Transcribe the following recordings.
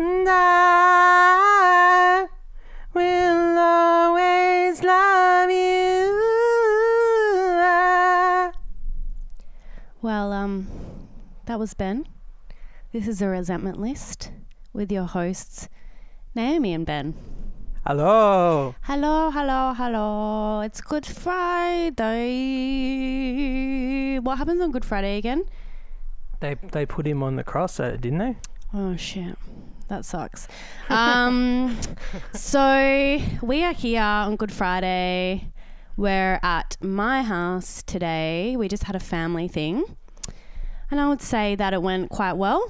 And I will always love you. Well, um, that was Ben. This is a resentment list with your hosts, Naomi and Ben. Hello. Hello, hello, hello. It's Good Friday. What happens on Good Friday again? They they put him on the cross, uh, didn't they? Oh shit. That sucks. Um, so we are here on Good Friday. We're at my house today. We just had a family thing. And I would say that it went quite well.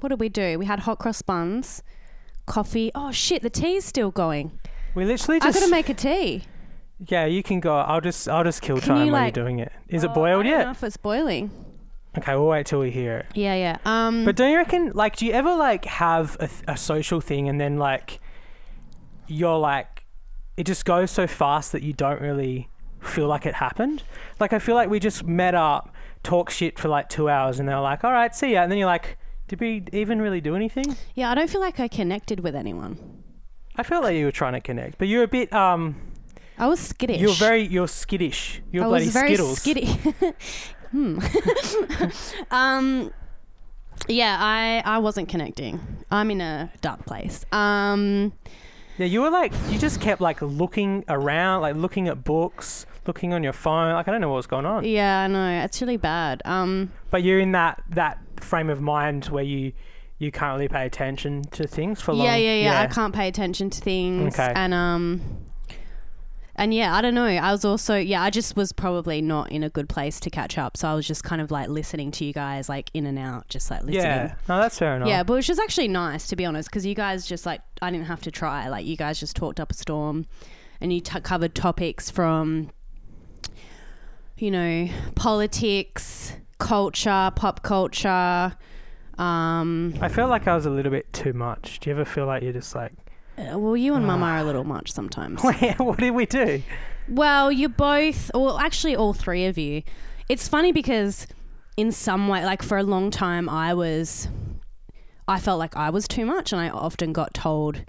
What did we do? We had hot cross buns, coffee. Oh shit, the tea's still going. We literally I just. gotta make a tea. yeah, you can go. I'll just I'll just kill Can time you, while like- you're doing it. Is it boiled I don't yet? know if it's boiling. Okay, we'll wait till we hear it. Yeah, yeah. Um, But don't you reckon, like, do you ever like have a, th- a social thing and then like you're like, it just goes so fast that you don't really feel like it happened? Like, I feel like we just met up, talk shit for like two hours, and they're like, all right, see ya. And then you're like, did we even really do anything? yeah, I don't feel like I connected with anyone. I felt like you were trying to connect, but you're a bit, um, I was skittish. you're very, you're skittish. You're I bloody was very skittles. skitty. hmm. um, yeah, I I wasn't connecting. I'm in a dark place. Um, Yeah, you were like, you just kept like looking around, like looking at books, looking on your phone. Like, I don't know what was going on. yeah, I know it's really bad. Um, But you're in that that frame of mind where you you can't really pay attention to things for long. yeah, yeah, yeah, I can't pay attention to things, Okay. and um, and yeah, I don't know. I was also yeah, I just was probably not in a good place to catch up, so I was just kind of like listening to you guys like in and out, just like listening. Yeah, no, that's fair enough. Yeah, but which was actually nice to be honest, because you guys just like I didn't have to try. Like you guys just talked up a storm, and you t- covered topics from, you know, politics, culture, pop culture. Um, I felt like I was a little bit too much. Do you ever feel like you're just like, uh, well, you and Mum are a little much sometimes. what did we do? Well, you both, well, actually, all three of you. It's funny because, in some way, like for a long time, I was, I felt like I was too much, and I often got told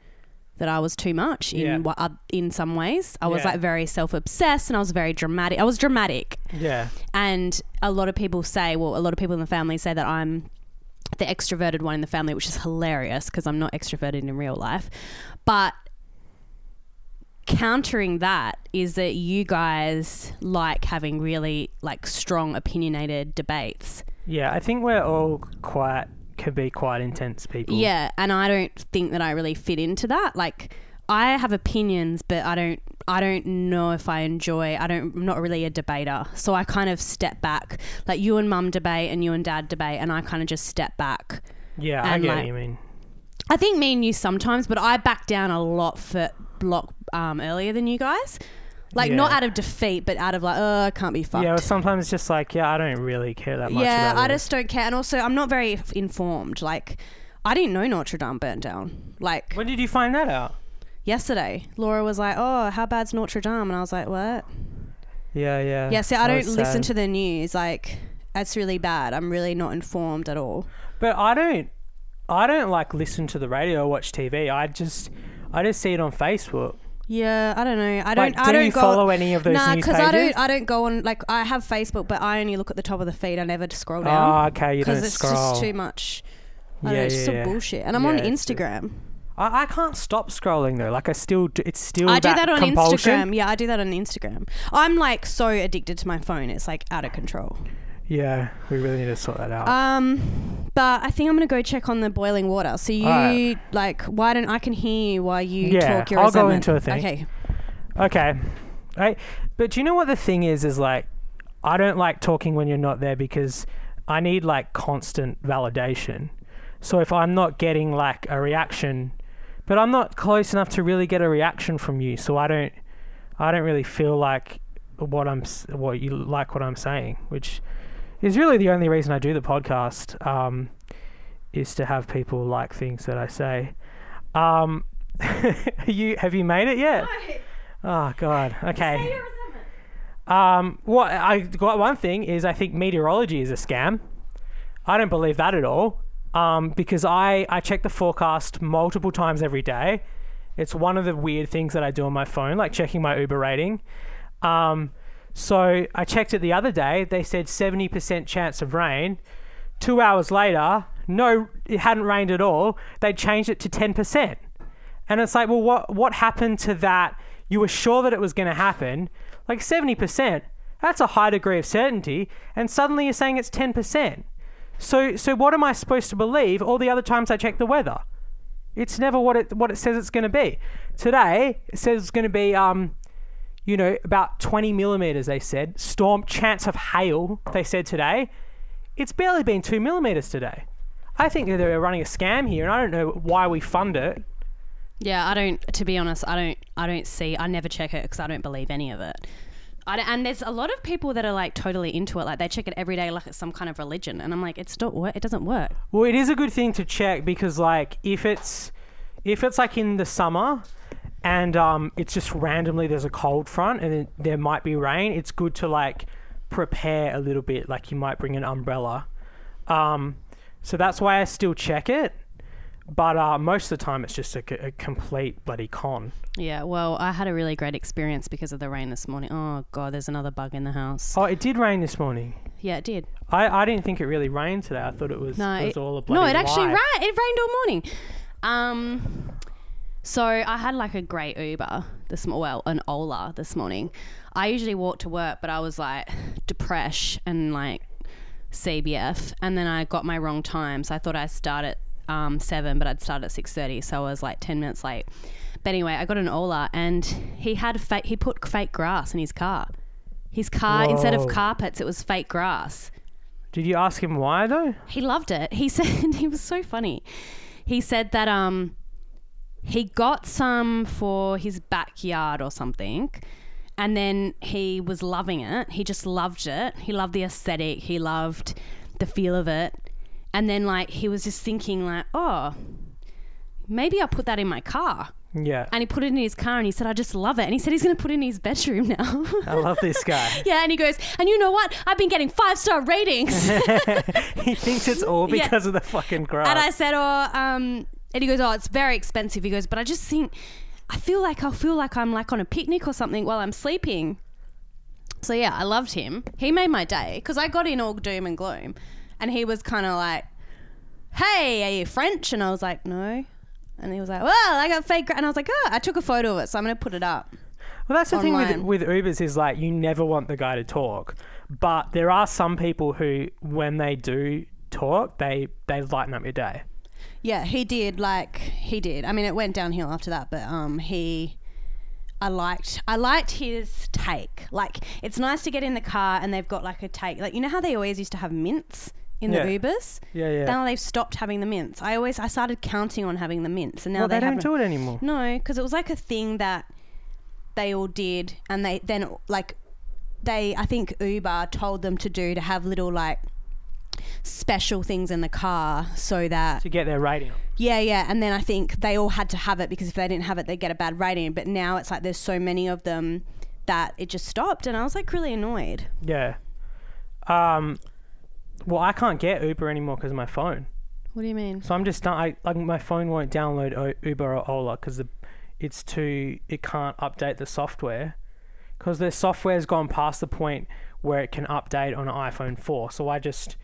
that I was too much in Yeah. what in some ways. I was Yeah. like very self obsessed, and I was very dramatic. I was dramatic, Yeah, and a lot of people say, well, a lot of people in the family say that I'm the extroverted one in the family, which is hilarious because I'm not extroverted in real life. But countering that is that you guys like having really like strong opinionated debates. yeah. I think we're all quite can be quite intense people. Yeah, and I don't think that I really fit into that. Like I have opinions, but I don't I don't know if I enjoy I don't I'm not really a debater. So I kind of step back. Like you and mum debate and you and dad debate and I kind of just step back. yeah. I get like, what you mean. I think me and you sometimes, but I back down a lot for block um, earlier than you guys. Like not out of defeat, but out of like, oh, I can't be fucked. Yeah, well, sometimes it's just like, yeah, I don't really care that much. yeah, about I it. just don't care. And also, I'm not very f- informed. Like, I didn't know Notre Dame burnt down. Like When did you find that out? yesterday, Laura was like, "Oh, how bad's Notre Dame?" And I was like, "What?" Yeah, yeah. Yeah, see, I don't listen to the news. Like, that's really bad. I'm really not informed at all. But I don't, I don't like listen to the radio or watch TV. I just, I just see it on Facebook. Yeah, I don't know. I don't. I do don't you go. follow any of those nah, because I don't. I don't go on. Like, I have Facebook, but I only look at the top of the feed. I never scroll down. Oh, okay. You because don't it's scroll. just too much. I don't know, Yeah, it's just yeah, yeah. bullshit. And I'm on Yeah, it's true. Instagram. I, I can't stop scrolling though. Like I still, do, it's still. I do that on compulsion. Instagram. Yeah, I do that on Instagram. I'm like so addicted to my phone. It's like out of control. Yeah, we really need to sort that out. Um, but I think I'm gonna go check on the boiling water. So you Alright. like, why don't I can hear you while you Yeah, talk your I'll go resentment. into a thing. Okay. Okay. Right. But do you know what the thing is? Is like, I don't like talking when you're not there because I need like constant validation. So if I'm not getting like a reaction, but I'm not close enough to really get a reaction from you, so I don't, I don't really feel like what I'm, s- what you like what I'm saying, which is really the only reason I do the podcast, um, is to have people like things that I say. Um, you have you made it yet? Oh God. Okay. Um, what I got one thing is I think meteorology is a scam. I don't believe that at all. um, because I I check the forecast multiple times every day. It's one of the weird things that I do on my phone, like checking my Uber rating. Um, so I checked it the other day. They said 70% chance of rain. Two hours later, no, it hadn't rained at all. They changed it to 10%. And it's like, well, what what happened to that? You were sure that it was going to happen. Like 70%, that's a high degree of certainty. And suddenly you're saying it's 10%. So, so what am I supposed to believe all the other times I check the weather? It's never what it what it says it's going to be. Today it says it's going to be um, you know, about 20 millimeters. They said storm chance of hail. They said today, it's barely been two millimeters today. I think that they're running a scam here, and I don't know why we fund it. Yeah, I don't. To be honest, I don't. I don't see. I never check it because I don't believe any of it. And there's a lot of people that are like totally into it. Like they check it every day, like it's some kind of religion. And I'm like, it's not. It doesn't work. Well, it is a good thing to check because, like, if it's if it's like in the summer and um, it's just randomly there's a cold front and there might be rain, it's good to like prepare a little bit. Like you might bring an umbrella. Um, so that's why I still check it. But uh, most of the time, it's just a complete bloody con. Yeah. Well, I had a really great experience because of the rain this morning. Oh god, there's another bug in the house. Oh, it did rain this morning. Yeah, it did. I, I didn't think it really rained today. I thought it was, No, it was all a bloody No, it actually lie. rained. It rained all morning. Um, so I had like a great Uber this mo- well, an Ola this morning. I usually walk to work, but I was like depressed and like CBF, and then I got my wrong time, so I thought I'd start at um, seven, but I'd start at six thirty, so I was like ten minutes late. But anyway, I got an Ola, and he had fake. He put fake grass in his car. His car instead of carpets, it was fake grass. Did you ask him why though? He loved it. He said he was so funny. He said that um he got some for his backyard or something and then he was loving it. He just loved it. He loved the aesthetic. He loved the feel of it. And then like he was just thinking like, "Oh, maybe I'll put that in my car." Yeah, And he put it in his car and he said, "I just love it." And he said he's going to put it in his bedroom now. I love this guy. yeah, and he goes, "And you know what? I've been getting five-star ratings." he thinks it's all Yeah. because of the fucking grass. And I said, oh, um, and he goes, oh, it's very expensive. He goes, but I just think, I feel like I'll feel like I'm like on a picnic or something while I'm sleeping. So yeah, I loved him. He made my day because I got in all doom and gloom, and he was kind of like, "Hey, are you French?" And I was like, "No." And he was like, "Well, I got fake," gra-" and I was like, "Oh, I took a photo of it, so I'm gonna put it up." well, that's the thing with with Ubers is like you never want the guy to talk, but there are some people who, when they do talk, they they lighten up your day. Yeah, he did. Like he did. I mean, it went downhill after that, but um, he. I liked I liked his take. Like it's nice to get in the car and they've got like a take. Like you know how they always used to have mints in the Ubers. Yeah, yeah. Now they've stopped having the mints. I always I started counting on having the mints, and now well, they, they, don't do it anymore. No, because it was like a thing that they all did, and they then like they I think Uber told them to do to have little like special things in the car so that To get their rating. yeah, yeah. And then I think they all had to have it because if they didn't have it, they'd get a bad rating. But now it's like there's so many of them that it just stopped. And I was like really annoyed. Yeah. Um. Well, I can't get Uber anymore because of my phone. What do you mean? So I'm just not. I, like my phone won't download o- Uber or Ola because it's too. It can't update the software because the software's gone past the point where it can update on an iPhone 4. So I just.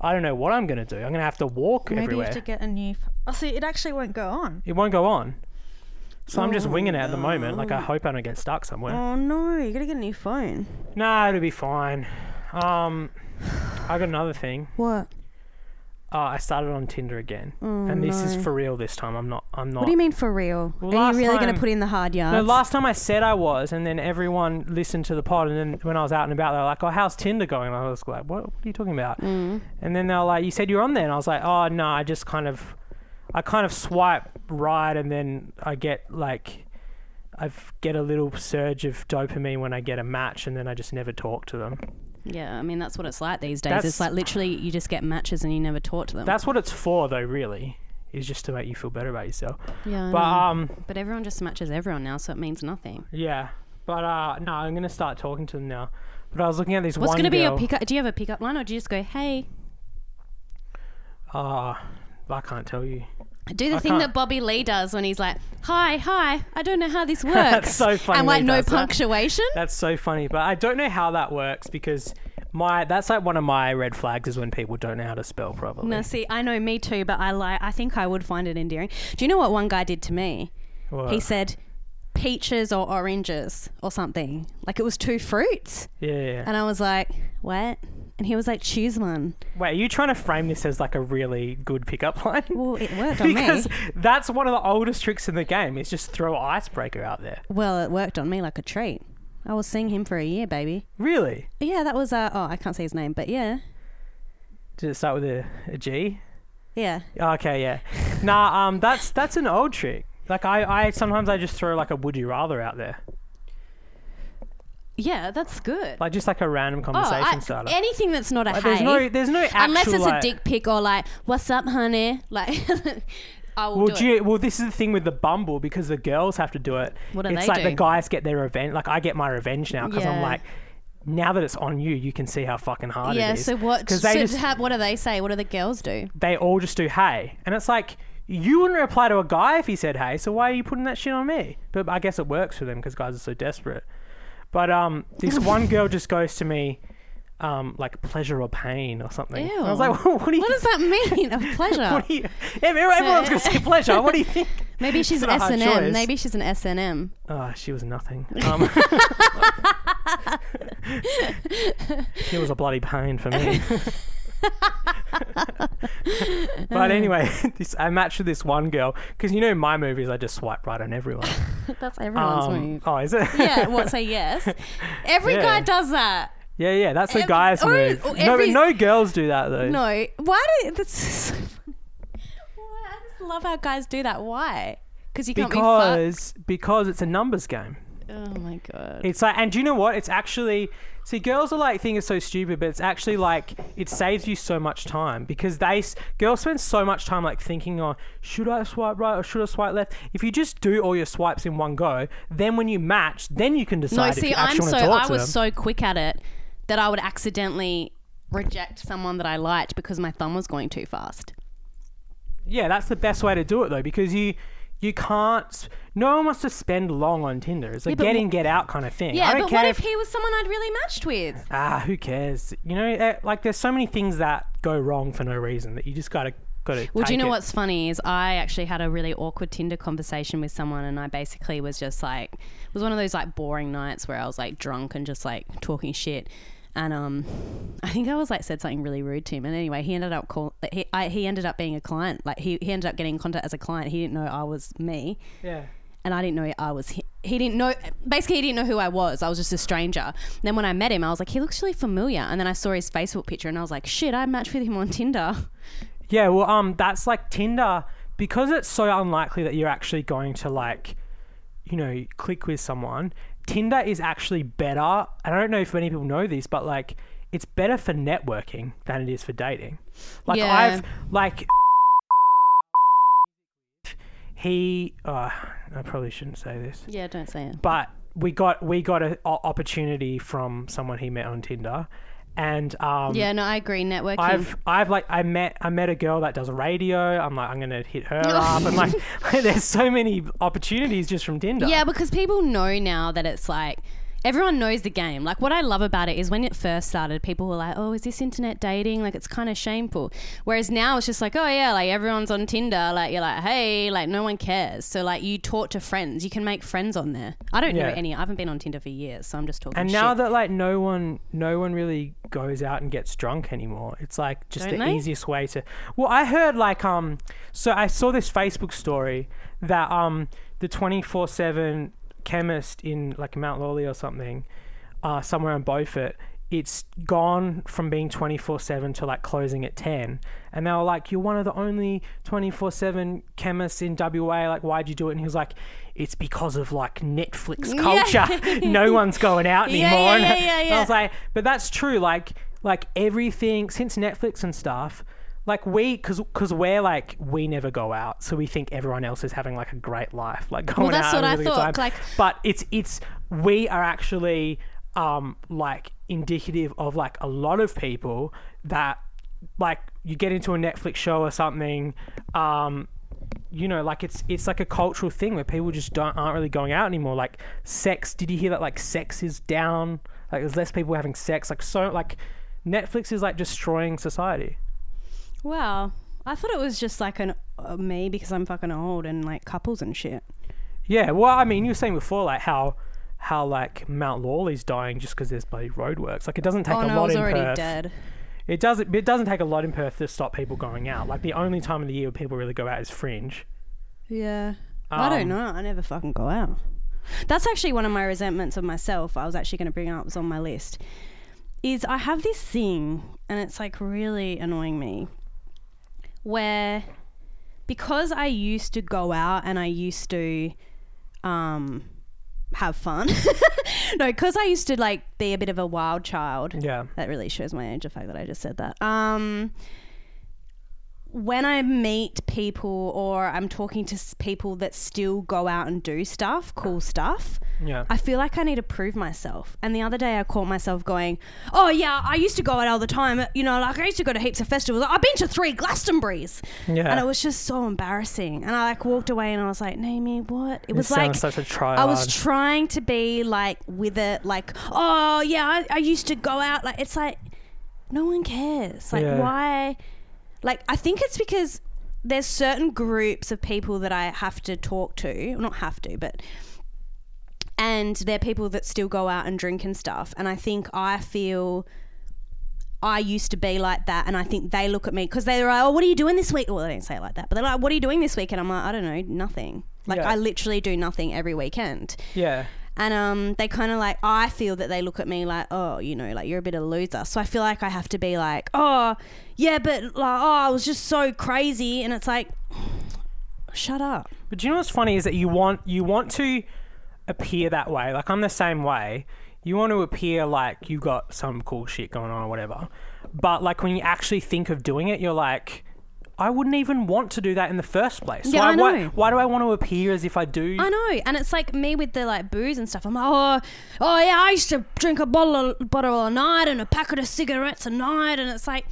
I don't know what I'm gonna do. I'm gonna have to walk Maybe everywhere. you have to get a new. F- oh, see, it actually won't go on. It won't go on. So I'm just Oh, winging it at the moment. Like I hope I don't get stuck somewhere. Oh no, you gotta get a new phone. Nah, it'll be fine. Um, I got another thing. What? Uh, I started on Tinder again, and this is Oh, for real this time. I'm not. I'm not. What do you mean for real? Well, Are you really gonna put in the hard yards? No, last time I said I was, and then everyone listened to the pod, and then when I was out and about, they were like, "Oh, how's Tinder going?" I was like, "What? What are you talking about?" Mm. And then they were like, "You said you're on there," and I was like, "Oh no, I just kind of, I kind of swipe right, and then I get like, I get a little surge of dopamine when I get a match, and then I just never talk to them. Yeah, I mean that's what it's like these days. That's- it's like literally you just get matches and you never talk to them. That's what it's for, though. Really, is just to make you feel better about yourself. yeah, But um, but everyone just matches everyone now, so it means nothing. yeah. But uh, no, I'm gonna start talking to them now. But I was looking at this What's gonna be your girl- pickup? Do you have a pickup line, or do you just go, "Hey"? Uh, I can't tell you. Do the I thing can't- that Bobby Lee does when he's like, "Hi, hi, I don't know how this works." That's so funny And like no does that. punctuation. That's so funny, but I don't know how that works because my that's like one of my red flags is when people don't know how to spell properly. No, see, I know me too, but I like. I think I would find it endearing. Do you know what one guy did to me? What? He said peaches or oranges or something. Like it was two fruits, yeah, yeah. and I was like, "What?" And he was like, "Choose one." Wait, are you trying to frame this as like a really good pickup line? Well, it worked on because me. that's one of the oldest tricks in the game is just throw an icebreaker out there. Well, it worked on me like a treat. I was seeing him for a year, baby. Really? Yeah, that was. Uh, oh, I can't say his name, but yeah, Did it start with a, a G? yeah. Okay, yeah. Nah, um, that's that's an old trick. Like I, I sometimes I just throw like a would you rather out there, Yeah, that's good. like just like a random Oh, conversation I, starter. anything that's not a Like, hey, there's no, there's no actual. unless it's like- a dick pic or like, "What's up, honey?" Like, I will Well, do do it. you, well, this is the thing with the Bumble because the girls have to do it. What do it's they like the guys get their revenge. Like I get my revenge now because I'm like, now that it's on you, you can see how fucking hard yeah. it is. So what? Because so just ha- what do they say? What do the girls do? they all just do hey, and it's like you wouldn't reply to a guy if he said hey. So why are you putting that shit on me? But I guess it works for them because guys are so desperate. But um, this one girl just goes to me. Um, like pleasure or pain or something. Ew. I was like, what do you? What does that mean? A pleasure. what do you? Everyone's gonna say pleasure. What do you think? Maybe she's an It's not a S and M. Maybe she's an S and M. Oh, she was nothing. Um, she was a bloody pain for me. but anyway, this, I matched with this one girl because you know my movies, I just swipe right on everyone. That's everyone's Um, move. oh, is it? Yeah. What? Say yes. Every Yeah. guy does that. yeah, yeah. That's the guy's or- move. or no, every- but no girls do that though. No. Why do that's so I just love how guys do that. Why? Because you can't be fucked. because because it's a numbers game. Oh my god. It's like, and do you know what? It's actually see, girls are like think it's so stupid, but it's actually like it saves you so much time because they girls spend so much time like thinking, on should I swipe right or should I swipe left? If you just do all your swipes in one go, then when you match, then you can decide No, if see, you I'm so want to talk I was them. so quick at it that I would accidentally reject someone that I liked because my thumb was going too fast. yeah, that's the best way to do it though because you. You can't. No one wants to spend long on Tinder. It's a Yeah, but get in, get out kind of thing. I Yeah, don't but care what if he was someone I'd really matched with? ah, who cares? You know, eh, like there's so many things that go wrong for no reason that you just gotta gotta. Well, do you take know it. what's funny is I actually had a really awkward Tinder conversation with someone, and I basically was just like, it was one of those like boring nights where I was like drunk and just like talking shit. And um, I think I was like said something really rude to him. And anyway, he ended up call he I, he ended up being a client. Like he, he ended up getting in contact as a client. He didn't know I was me, Yeah. and I didn't know I was. He, he didn't know. Basically, he didn't know who I was. I was just a stranger. And then when I met him, I was like, he looks really familiar. And then I saw his Facebook picture, and I was like, shit, I matched with him on Tinder. Yeah, well, um, that's like Tinder because it's so unlikely that you're actually going to like, you know, click with someone. Tinder is actually better. And I don't know if many people know this, but like, it's better for networking than it is for dating. Like Yeah. I've like. He, uh, I probably shouldn't say this, Yeah, don't say it. but we got we got an opportunity from someone he met on Tinder, and um, Yeah, no, I agree. Networking. I've I've like I met I met a girl that does radio. I'm like I'm gonna hit her up and like there's so many opportunities just from Tinder. Yeah, because people know now that it's like everyone knows the game. Like what I love about it is when it first started, people were like, "Oh, is this internet dating?" Like it's kind of shameful. Whereas now it's just like, "Oh yeah, like everyone's on Tinder." Like you're like, "Hey," like no one cares. So like you talk to friends, you can make friends on there. I don't know any. I haven't been on Tinder for years, so I'm just talking. And shit. now that like no one no one really goes out and gets drunk anymore. It's like just Don't the they? easiest way to Well, I heard like um so I saw this Facebook story that um the 24/7 chemist in like Mount Lawley or something uh somewhere in Beaufort it's gone from being 24-7 to like closing at 10 and they were like you're one of the only 24-7 chemists in wa like why'd you do it? And he was like it's because of like netflix Yeah. culture. No one's going out Yeah, anymore. yeah, And yeah, yeah, I was like but that's true like like everything since netflix and stuff like we because because we're like we never go out so we think everyone else is having like a great life like going that's out what I really good thought, like- but it's it's we are actually um like indicative of like a lot of people that like you get into a Netflix show or something, um, you know, like it's it's like a cultural thing where people just don't aren't really going out anymore. Like sex, did you hear that? Like sex is down. Like there's less people having sex. Like so, like Netflix is like destroying society. Wow. I thought it was just like an uh, me because I'm fucking old and like couples and shit. Yeah, well, I mean, you were saying before like how how like Mount Lawley's dying just because there's bloody roadworks. Like it doesn't take oh a no, lot was in already Perth. dead. It does. It doesn't take a lot in Perth to stop people going out. Like the only time of the year people really go out is Fringe. Yeah. I don't Um, know. I never fucking go out. That's actually one of my resentments of myself. I was actually going to bring up. It was on my list. Is I have this thing, and it's like really annoying me, where because I used to go out and I used to um, have fun. no, because I used to like be a bit of a wild child. Yeah. That really shows my age, the fact that I just said that. Um, when I meet people or I'm talking to people that still go out and do stuff, cool stuff, Yeah. I feel like I need to prove myself. And the other day I caught myself going, Oh, yeah, I used to go out all the time. You know, like I used to go to heaps of festivals. I've been to three Glastonburys. Yeah. And it was just so embarrassing. And I like walked away and I was like, Naomi, what? It was like such a tryhard. I was trying to be like with it, like, oh yeah, I, I used to go out. Like it's like no one cares. Like Yeah. why? Like I think it's because there's certain groups of people that I have to talk to, not have to, but and they're people that still go out and drink and stuff. And I think I feel. I used to be like that, and I think they look at me because they're like, "Oh, what are you doing this week?" Well, they don't say it like that, but they're like, "What are you doing this week?" And I'm like, "I don't know, nothing." Like Yeah. I literally do nothing every weekend. yeah. And um, they kind of like, I feel that they look at me like, oh, you know, like you're a bit of a loser. So I feel like I have to be like, oh, yeah, but like, oh, I was just so crazy. And it's like, shut up. But do you know what's funny is that you want you want to appear that way. Like I'm the same way. You want to appear like you got some cool shit going on or whatever. But like when you actually think of doing it, you're like, I wouldn't even want to do that in the first place. Yeah, why, I know. why do I want to appear as if I do? I know. And it's like me with the like booze and stuff. I'm like, oh, oh yeah, I used to drink a bottle of, bottle a night and a packet of cigarettes a night. And it's like,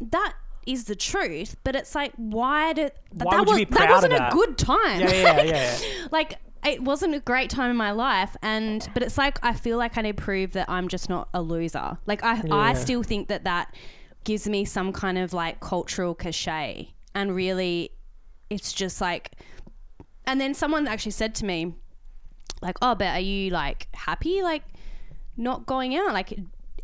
that is the truth. But it's like, why did Why that, was that wasn't that? a good time. Yeah, yeah, yeah. yeah. like it wasn't a great time in my life and but it's like i feel like i need to prove that i'm just not a loser like i i still think that that gives me some kind of like cultural cachet and really it's just like and then someone actually said to me like oh but are you like happy like not going out like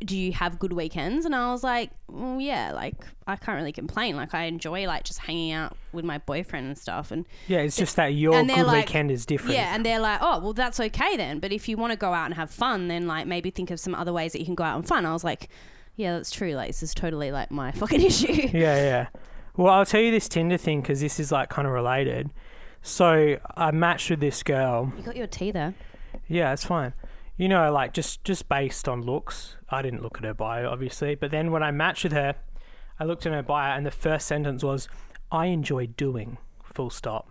do you have good weekends and i was like well yeah like i can't really complain like i enjoy like just hanging out with my boyfriend and stuff and Yeah, it's just that your good like- weekend is different. yeah, and they're like, oh, well, that's okay then. But if you want to go out and have fun, then like maybe think of some other ways that you can go out and fun. I was like, yeah, that's true. Like this is totally like my fucking issue. Yeah, yeah. Well, I'll tell you this Tinder thing because this is like kind of related. So I matched with this girl. You got your tea there. Yeah, it's fine. You know, like just just based on looks. I didn't look at her bio, obviously, but then when I matched with her, I looked at her bio, and the first sentence was, "I enjoy doing." Full stop.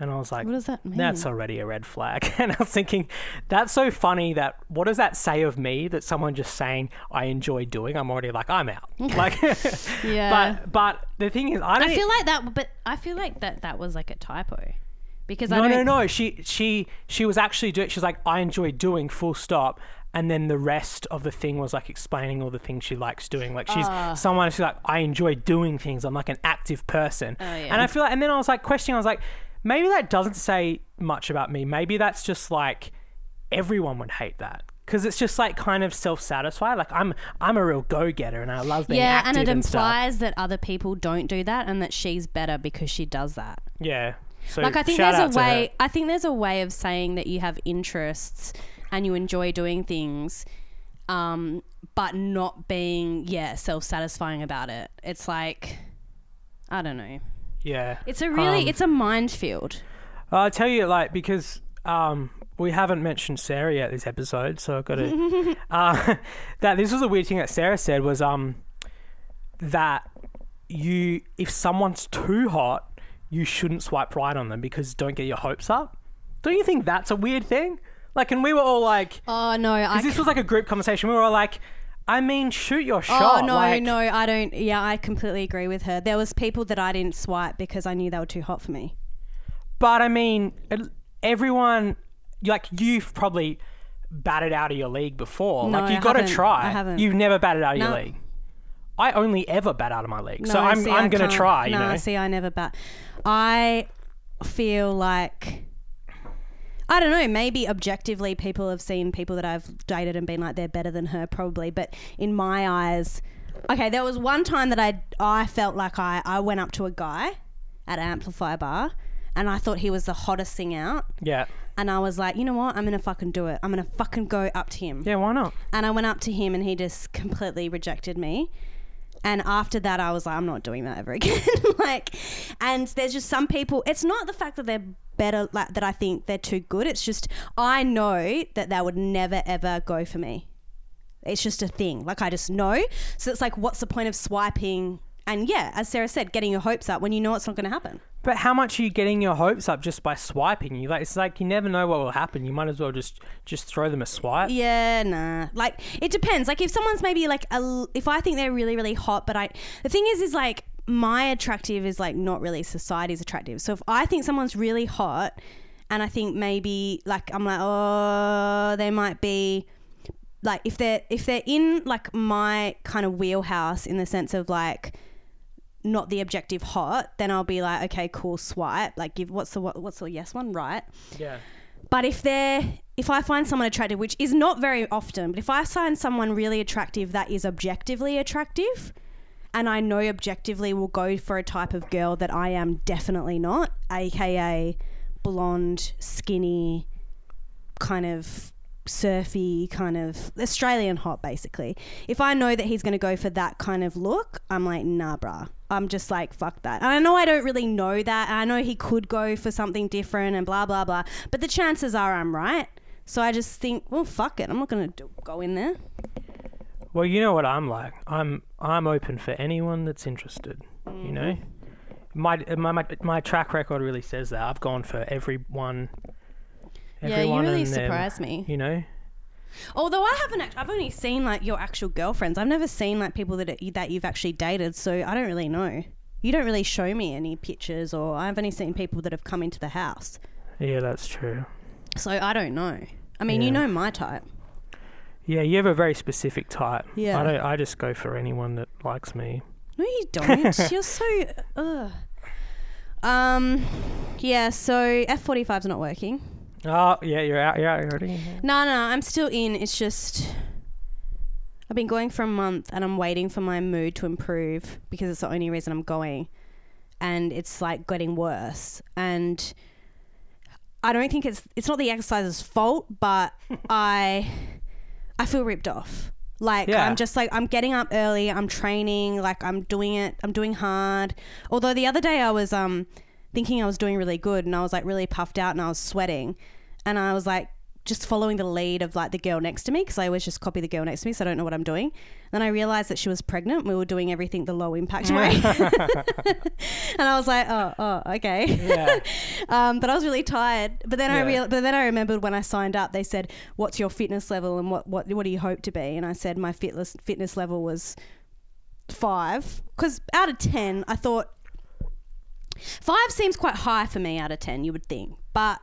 And I was like, What does that mean? That's already a red flag. And I was thinking, that's so funny that what does that say of me that someone just saying I enjoy doing? I'm already like, I'm out. like yeah. but but the thing is I don't I feel like that, but I feel like that that was like a typo because I No, don't. no, no. She she she was actually doing. She's like, I enjoy doing full stop, and then the rest of the thing was like explaining all the things she likes doing. Like she's Ah. someone. She's like, I enjoy doing things. I'm like an active person, Oh, yeah. and I feel like. And then I was like questioning. I was like, maybe that doesn't say much about me. Maybe that's just like everyone would hate that. Because it's just like kind of self-satisfied. Like I'm, I'm a real go-getter, and I love being Yeah, active and it stuff. implies that other people don't do that, and that she's better because she does that. Yeah. So like I think there's a to her. way I think there's a way of saying that you have interests and you enjoy doing things um but not being yeah self-satisfying about it it's like I don't know Yeah. it's a really Um, it's a minefield I'll tell you, like, because um, we haven't mentioned Sarah yet this episode, so I've got to. uh, that this was a weird thing that Sarah said was um, that you, if someone's too hot, you shouldn't swipe right on them because don't get your hopes up. Don't you think that's a weird thing? Like, and we were all like, oh no I because this was like a group conversation. We were all like, I mean, shoot your oh, shot. oh no, like- no, I don't. Yeah, I completely agree with her. There was people that I didn't swipe because I knew they were too hot for me. But I mean, everyone, like you've probably batted out of your league before. No, like you got to try. I haven't. You've never batted out of your league. I only ever bat out of my league, No, so I'm see, I'm I gonna can't- try. You no, know, see, I never bat. I feel like I don't know. Maybe objectively, people have seen people that I've dated and been like they're better than her, probably. But in my eyes, okay, there was one time that I I felt like I I went up to a guy at an Amplifier bar, and I thought he was the hottest thing out. yeah, And I was like, you know what? I'm gonna fucking do it. I'm gonna fucking go up to him. yeah. Why not? And I went up to him and he just completely rejected me. And after that, I was like, I'm not doing that ever again. like, and there's just some people, it's not the fact that they're better, like, that I think they're too good. It's just, I know that they would never, ever go for me. It's just a thing. Like, I just know. So it's like, what's the point of swiping? And yeah, as Sarah said, getting your hopes up when you know it's not going to happen. But how much are you getting your hopes up just by swiping? You like it's like you never know what will happen. You might as well just just throw them a swipe. Yeah, nah. Like it depends. Like if someone's maybe like a, if I think they're really really hot, but I the thing is is like my attractive is like not really society's attractive. So if I think someone's really hot, and I think maybe like I'm like oh they might be like if they're if they're in like my kind of wheelhouse in the sense of like not the objective hot, then I'll be like okay cool swipe like give what's the what, what's the yes one right. Yeah. But if they're if I find someone attractive, which is not very often, but if I find someone really attractive that is objectively attractive, and I know objectively will go for a type of girl that I am definitely not, aka blonde, skinny, kind of surfy, kind of Australian hot, basically. If I know that he's going to go for that kind of look, I'm like, nah, bruh. I'm just like, fuck that. And I know I don't really know that. I know he could go for something different and blah, blah, blah. But the chances are I'm right. So I just think, well, fuck it. I'm not going to go in there. Well, you know what I'm like. I'm I'm open for anyone that's interested. You know, Mm-hmm. my, my my my track record really says that. I've gone for everyone. Yeah, you really and their- surprised me. You know, Although I haven't, act- I've only seen like your actual girlfriends. I've never seen like people that that you've actually dated. So I don't really know. You don't really show me any pictures, or I've only seen people that have come into the house. yeah, that's true. So I don't know. I mean, you know my type. Yeah, you have a very specific type. Yeah. I don't. I just go for anyone that likes me. No, you don't. You're so. Ugh. Um, yeah. So F forty five's not working. Oh, yeah, you're out. Yeah you're out already. No, no, I'm still in. It's just I've been going for a month and I'm waiting for my mood to improve because it's the only reason I'm going. And it's like getting worse. And I don't think it's it's not the exercise's fault, but I I feel ripped off. Like Yeah. I'm just like I'm getting up early, I'm training, like I'm doing it, I'm doing hard. Although the other day I was um thinking I was doing really good and I was like really puffed out and I was sweating and I was like just following the lead of like the girl next to me because I always just copy the girl next to me so I don't know what I'm doing. Then I realized that she was pregnant. We were doing everything the low impact way. and I was like, oh, oh, okay. Yeah. um, but I was really tired. But then I real, but then I remembered when I signed up, they said, "What's your fitness level and what what what do you hope to be?" And I said my fitness fitness level was five because out of ten, I thought five seems quite high for me out of ten. You would think, but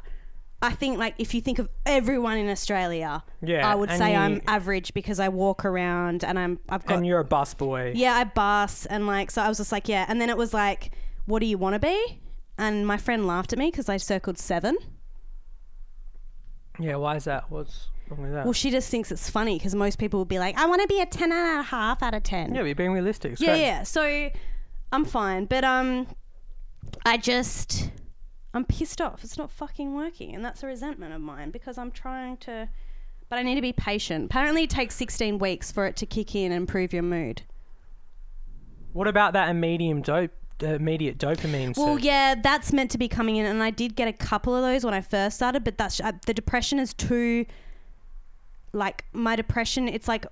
I think like if you think of everyone in Australia, Yeah, I would say you- I'm average because I walk around and I'm I've got and you're a bus boy. yeah, I bus and like so I was just like yeah, and then it was like, what do you want to be? And my friend laughed at me because I circled seven. Yeah. Why is that? What's wrong with that? Well, she just thinks it's funny because most people would be like, I want to be a ten and a half out of ten. yeah, but you're being realistic. It's yeah, great. yeah. So I'm fine, but um, I just I'm pissed off. It's not fucking working, and that's a resentment of mine because I'm trying to. But I need to be patient. Apparently, it takes 16 weeks for it to kick in and improve your mood. What about that immediate dope? Immediate dopamine. Well, surge? yeah, that's meant to be coming in, and I did get a couple of those when I first started. But that's uh, the depression is too. Like my depression, it's like,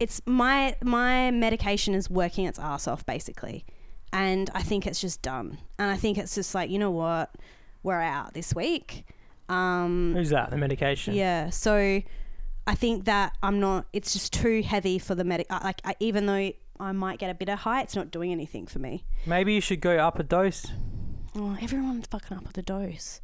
it's my my medication is working its ass off basically, and I think it's just done. And I think it's just like you know what, we're out this week. Um, Who's that? The medication. yeah, so I think that I'm not. It's just too heavy for the medic. Like I, even though I might get a bit of height, it's not doing anything for me. Maybe you should go up a dose. Oh, everyone's fucking up with the dose.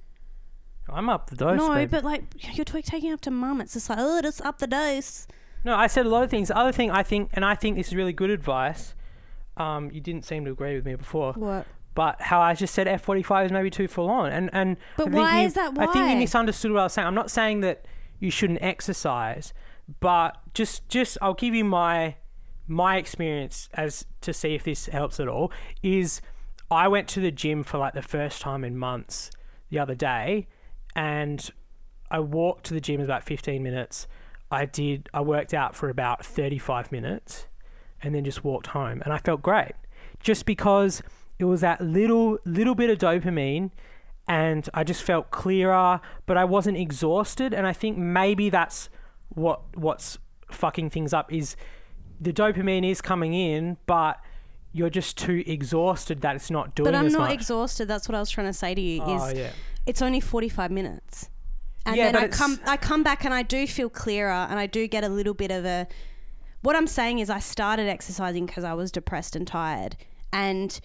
I'm up the dose. no, babe. but like you're t- taking up to mum. It's just like oh, just up the dose. No, I said a lot of things. The other thing I think, and I think this is really good advice. Um, you didn't seem to agree with me before, What? but how I just said F45 is maybe too full on, and and But I think why you- is that? Why? I think you misunderstood what I was saying. I'm not saying that you shouldn't exercise, but just just I'll give you my my experience as to see if this helps at all. Is I went to the gym for like the first time in months the other day, and I walked to the gym about 15 minutes. I did. I worked out for about 35 minutes, and then just walked home, and I felt great, just because it was that little little bit of dopamine, and I just felt clearer, but I wasn't exhausted, and I think maybe that's what what's fucking things up is the dopamine is coming in, but you're just too exhausted that it's not doing But I'm not much. exhausted. That's what I was trying to say to you. oh is yeah. it's only 45 minutes. And Yeah, then I come I come back and I do feel clearer and I do get a little bit of a What I'm saying is I started exercising cuz I was depressed and tired and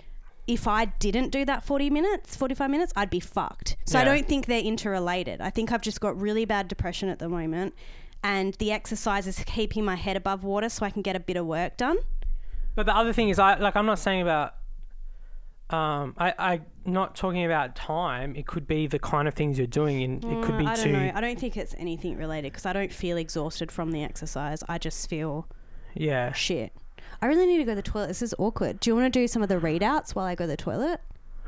if I didn't do that 40 minutes, 45 minutes, I'd be fucked. So I don't think they're interrelated. I think I've just got really bad depression at the moment and the exercise is keeping my head above water so I can get a bit of work done. But the other thing is, I like. I'm not saying about. Um, I I not talking about time. It could be the kind of things you're doing, and it could Mm, be I don't too. know. I don't think it's anything related because I don't feel exhausted from the exercise. I just feel Yeah. shit. I really need to go to the toilet. This is awkward. Do you want to do some of the readouts while I go to the toilet?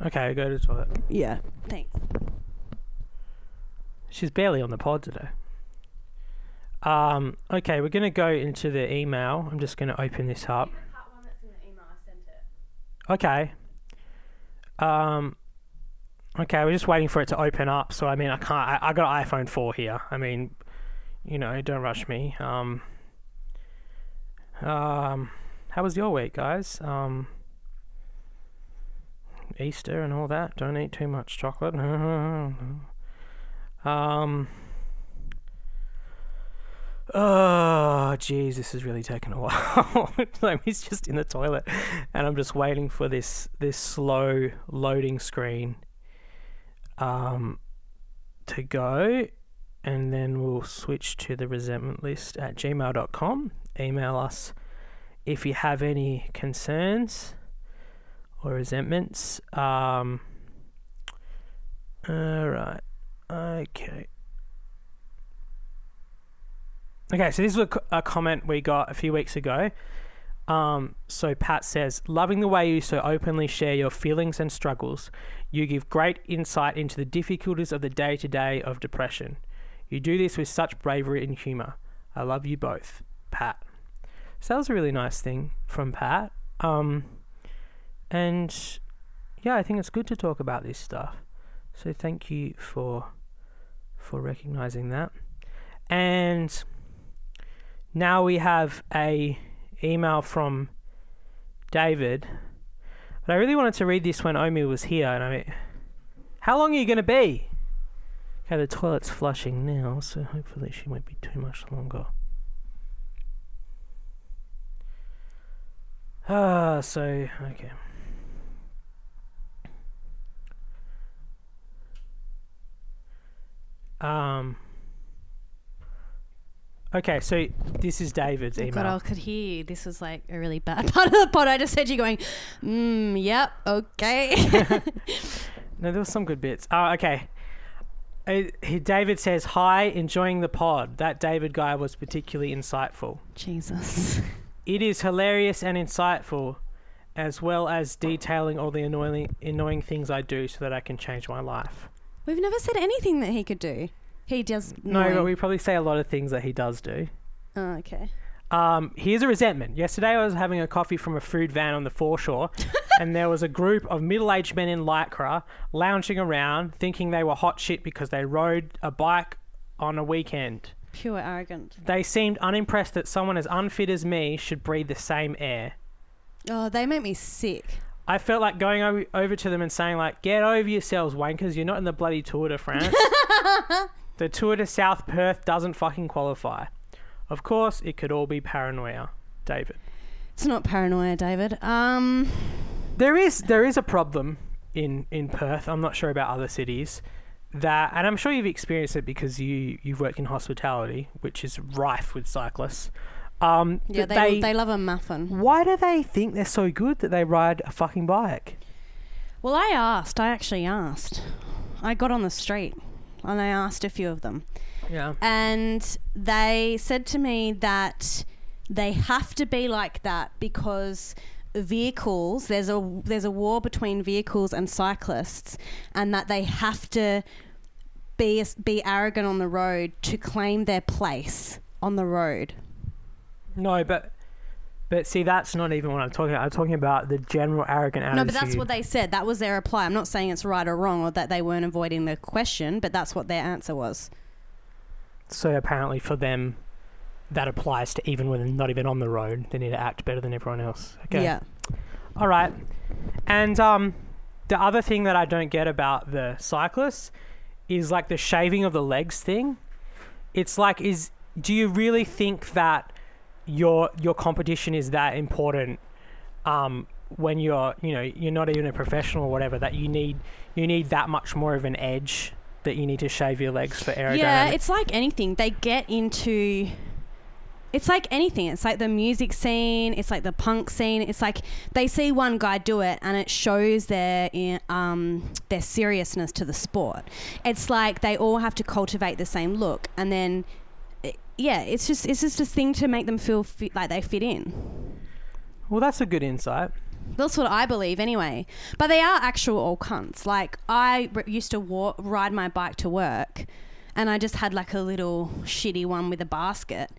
Okay, go to the toilet. Yeah. Thanks. She's barely on the pod today. Um. Okay, we're gonna go into the email. I'm just gonna open this up. Okay. Um. Okay, we're just waiting for it to open up. So I mean, I can't. I, I got an iPhone four here. I mean, you know, don't rush me. Um. Um. How was your week, guys? Um. Easter and all that. Don't eat too much chocolate. um. Oh, jeez, this is really taking a while. like he's just in the toilet, and I'm just waiting for this this slow loading screen, um, to go, and then we'll switch to the resentment list at gmail.com. Email us if you have any concerns or resentments. Um. All right. Okay. Okay, so this was a, comment we got a few weeks ago. Um, so Pat says, loving the way you so openly share your feelings and struggles. You give great insight into the difficulties of the day to day of depression. You do this with such bravery and humor. I love you both, Pat. So that was a really nice thing from Pat. Um, and yeah, I think it's good to talk about this stuff. So thank you for for recognizing that. And now we have a email from David. But I really wanted to read this when Omi was here and I mean how long are you gonna be? Okay, the toilet's flushing now, so hopefully she won't be too much longer. Ah, so okay. Um. Okay, so this is David's email. God, I could hear you. This was like a really bad part of the pod. I just heard you going, mm, yep, okay. No, there was some good bits. Oh, okay. Uh, he- David says, "Hi, enjoying the pod. That David guy was particularly insightful. Jesus. It is hilarious and insightful, as well as detailing all the annoying, annoying things I do so that I can change my life." We've never said anything that he could do. He does. No, annoying- but we probably say a lot of things that he does do. Oh, okay. Um, here's a resentment. Yesterday, I was having a coffee from a food van on the foreshore, and there was a group of middle-aged men in lycra lounging around, thinking they were hot shit because they rode a bike on a weekend. Pure arrogant. They seemed unimpressed that someone as unfit as me should breathe the same air. Oh, they make me sick. I felt like going over, over to them and saying, like, get over yourselves, wankers. You're not in the bloody Tour de France. the Tour de South Perth doesn't fucking qualify. Of course, it could all be paranoia, David. It's not paranoia, David. Um, There is there is a problem in in Perth. I'm not sure about other cities. That and I'm sure you've experienced it because you you've worked in hospitality, which is rife with cyclists. Um, yeah, that they, they love a muffin. why do they think they're so good that they ride a fucking bike? Well, I asked. I actually asked. I got on the street and I asked a few of them. Yeah. and they said to me that they have to be like that because vehicles there's a there's a war between vehicles and cyclists and that they have to be be arrogant on the road to claim their place on the road No, but but see, that's not even what I'm talking about. I'm talking about the general arrogant attitude. no but that's what they said that was their reply i'm not saying it's right or wrong or that they weren't avoiding the question but that's what their answer was So apparently, for them, that applies to even when they're not even on the road. They need to act better than everyone else. Okay. yeah All right. And um, the other thing that I don't get about the cyclists is like the shaving of the legs thing. It's like, is do you really think that your your competition is that important? Um, when you're you know you're not even a professional or whatever that you need you need that much more of an edge that you need to shave your legs for aerodynamics. Yeah, it's like anything. They get into. It's like anything. It's like the music scene. It's like the punk scene. It's like they see one guy do it, and it shows their um, their seriousness to the sport. It's like they all have to cultivate the same look, and then, yeah, it's just it's just a thing to make them feel fit, like they fit in. well, that's a good insight. That's what I believe anyway. But they are actual all cunts. Like I r- used to walk, ride my bike to work, and I just had like a little shitty one with a basket.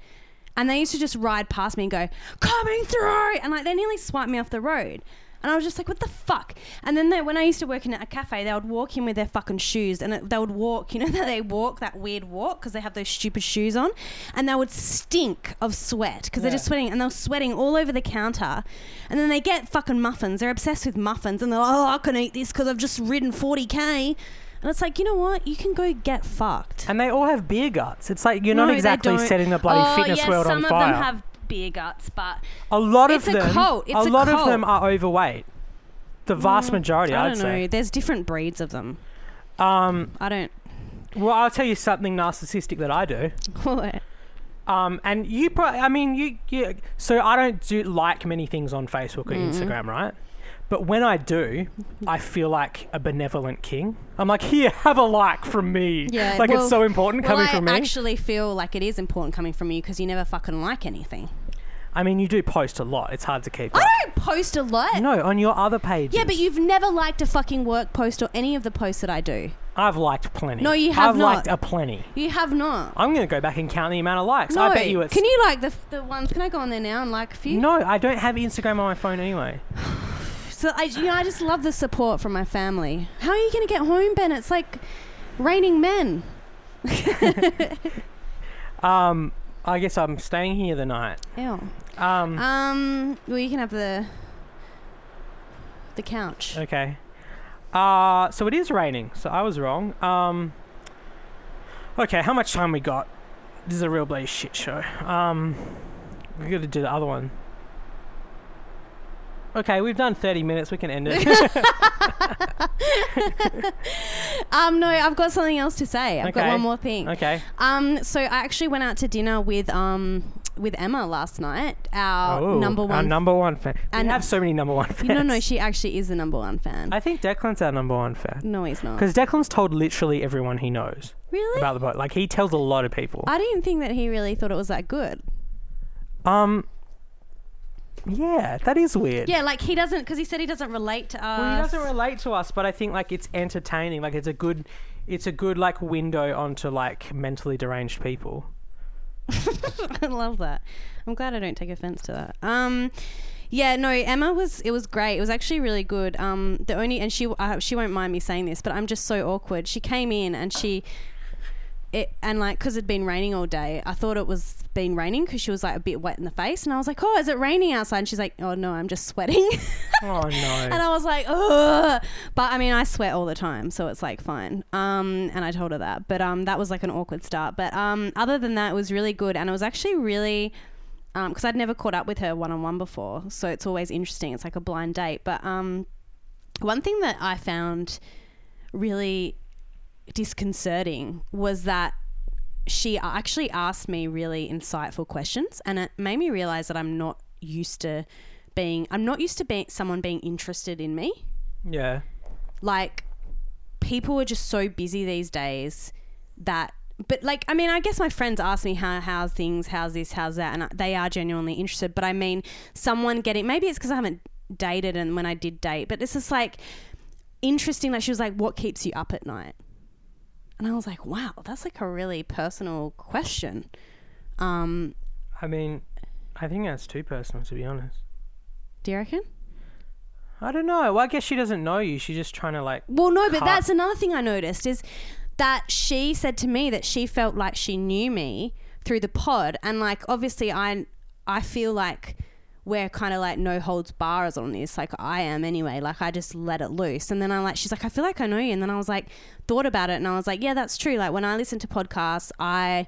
And they used to just ride past me and go, coming through! And like they nearly swiped me off the road. And I was just like, what the fuck? And then they, when I used to work in a cafe, they would walk in with their fucking shoes and it, they would walk, you know, that they walk that weird walk because they have those stupid shoes on. And they would stink of sweat because they're just sweating and they're sweating all over the counter. And then they get fucking muffins. They're obsessed with muffins and they're like, oh, I can eat this because I've just ridden 40K. And it's like, you know what? You can go get fucked. And they all have beer guts. It's like you're No, not they exactly don't. setting the bloody oh, fitness yes, world some on of fire. them have beer guts, but a lot It's of a them, cult. It's a lot of cult. them are overweight. The vast Mm, majority, I I'd don't know. say. There's different breeds of them. Um, I don't. well, I'll tell you something narcissistic that I do. Um, and you, pro- I mean, you, you. So I don't do like many things on Facebook or Mhm. Instagram, right? But when I do, I feel like a benevolent king. I'm like, here, have a like from me. Yeah, like well- it's so important well, coming I from me. I actually feel like it is important coming from you because you never fucking like anything. I mean, you do post a lot. It's hard to keep. I up. don't post a lot. No, on your other pages. Yeah, but you've never liked a fucking work post or any of the posts that I do. I've liked plenty. No, you have I've not. liked a plenty. You have not. I'm gonna go back and count the amount of likes. No, I bet you it's. Can you like the the ones? Can I go on there now and like a few? No, I don't have Instagram on my phone anyway. So I, you know, I just love the support from my family. How are you going to get home, Ben? It's like raining men. Um, I guess I'm staying here the night. Ew. Um, Um. Well, you can have the the couch. okay. Uh, so it is raining. So I was wrong. Um, okay, how much time we got? This is a real bloody shit show. Um, we got to do the other one. Okay, we've done 30 minutes. We can end it. Um. No, I've got something else to say. I've got one more thing. okay. Um. So I actually went out to dinner with um with Emma last night. Our Oh, number one, Our number one fan. And- we have so many number one fans. no, no, she actually is the number one fan. I think Declan's our number one fan. no, he's not. Because Declan's told literally everyone he knows Really? about the boat. Like he tells a lot of people. I didn't think that he really thought it was that good. Um. Yeah, that is weird. Yeah, like he doesn't because he said he doesn't relate to us. Well, he doesn't relate to us, but I think like it's entertaining. Like it's a good, it's a good like window onto like mentally deranged people. I love that. I'm glad I don't take offense to that. Um, yeah, no, Emma was. It was great. It was actually really good. Um, the only and she uh, she won't mind me saying this, but I'm just so awkward. She came in and she it and like because it'd been raining all day, I thought it was been raining because she was like a bit wet in the face, and I was like, "Oh, is it raining outside?" And she's like, "Oh no, I'm just sweating." Oh no. and. I was like, "Ugh," but I mean, I sweat all the time, so it's like fine. Um, and I told her that, but um, that was like an awkward start. But um, other than that, it was really good, and it was actually really. um Because I'd never caught up with her one on one before, so it's always interesting. It's like a blind date. But um, one thing that I found really disconcerting was that she actually asked me really insightful questions and it made me realize that I'm not used to being I'm not used to being someone being interested in me. Yeah. Like people are just so busy these days that but like I mean I guess my friends ask me how how's things, how's this, how's that and they are genuinely interested, but I mean someone getting maybe it's cuz I haven't dated and when I did date, but it's just like interesting like she was like what keeps you up at night? And I was like, wow, that's like a really personal question. Um, I mean, I think that's too personal to be honest. do you reckon? I don't know. Well, I guess she doesn't know you. She's just trying to like. Well, no, but that's another thing I noticed is that she said to me that she felt like she knew me through the pod, and like obviously I I feel like we're kind of like no holds bars on this, like I am anyway. Like I just let it loose, and then I'm like, she's like, I feel like I know you, and then I was like, thought about it, and I was like, yeah, that's true. Like when I listen to podcasts, I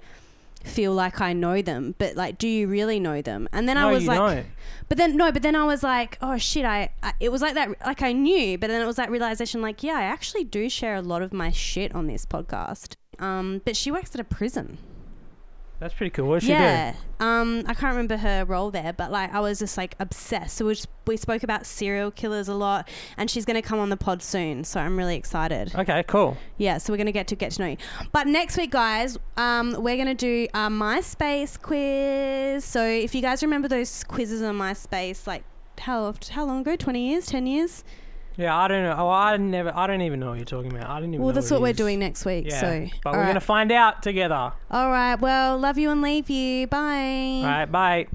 feel like I know them, but like, do you really know them? And then no, I was like, don't. but then no, but then I was like, oh shit, I, I it was like that like I knew, but then it was that realization like, yeah, I actually do share a lot of my shit on this podcast. Um, but she works at a prison. That's pretty cool. What yeah. Um, I can't remember her role there, but like I was just like obsessed. So we just, we spoke about serial killers a lot, and she's going to come on the pod soon. So I'm really excited. Okay, cool. Yeah, so we're gonna get to get to know you. But next week, guys, um, we're gonna do a MySpace quiz. So if you guys remember those quizzes on MySpace, like how how long ago? Twenty years? Ten years? Yeah, I don't know. Oh, I never. I don't even know what you're talking about. I didn't even. Well, know that's what, what we're doing next week. Yeah, So, but all we're right. gonna find out together. all right. Well, love you and leave you. Bye. All right, bye.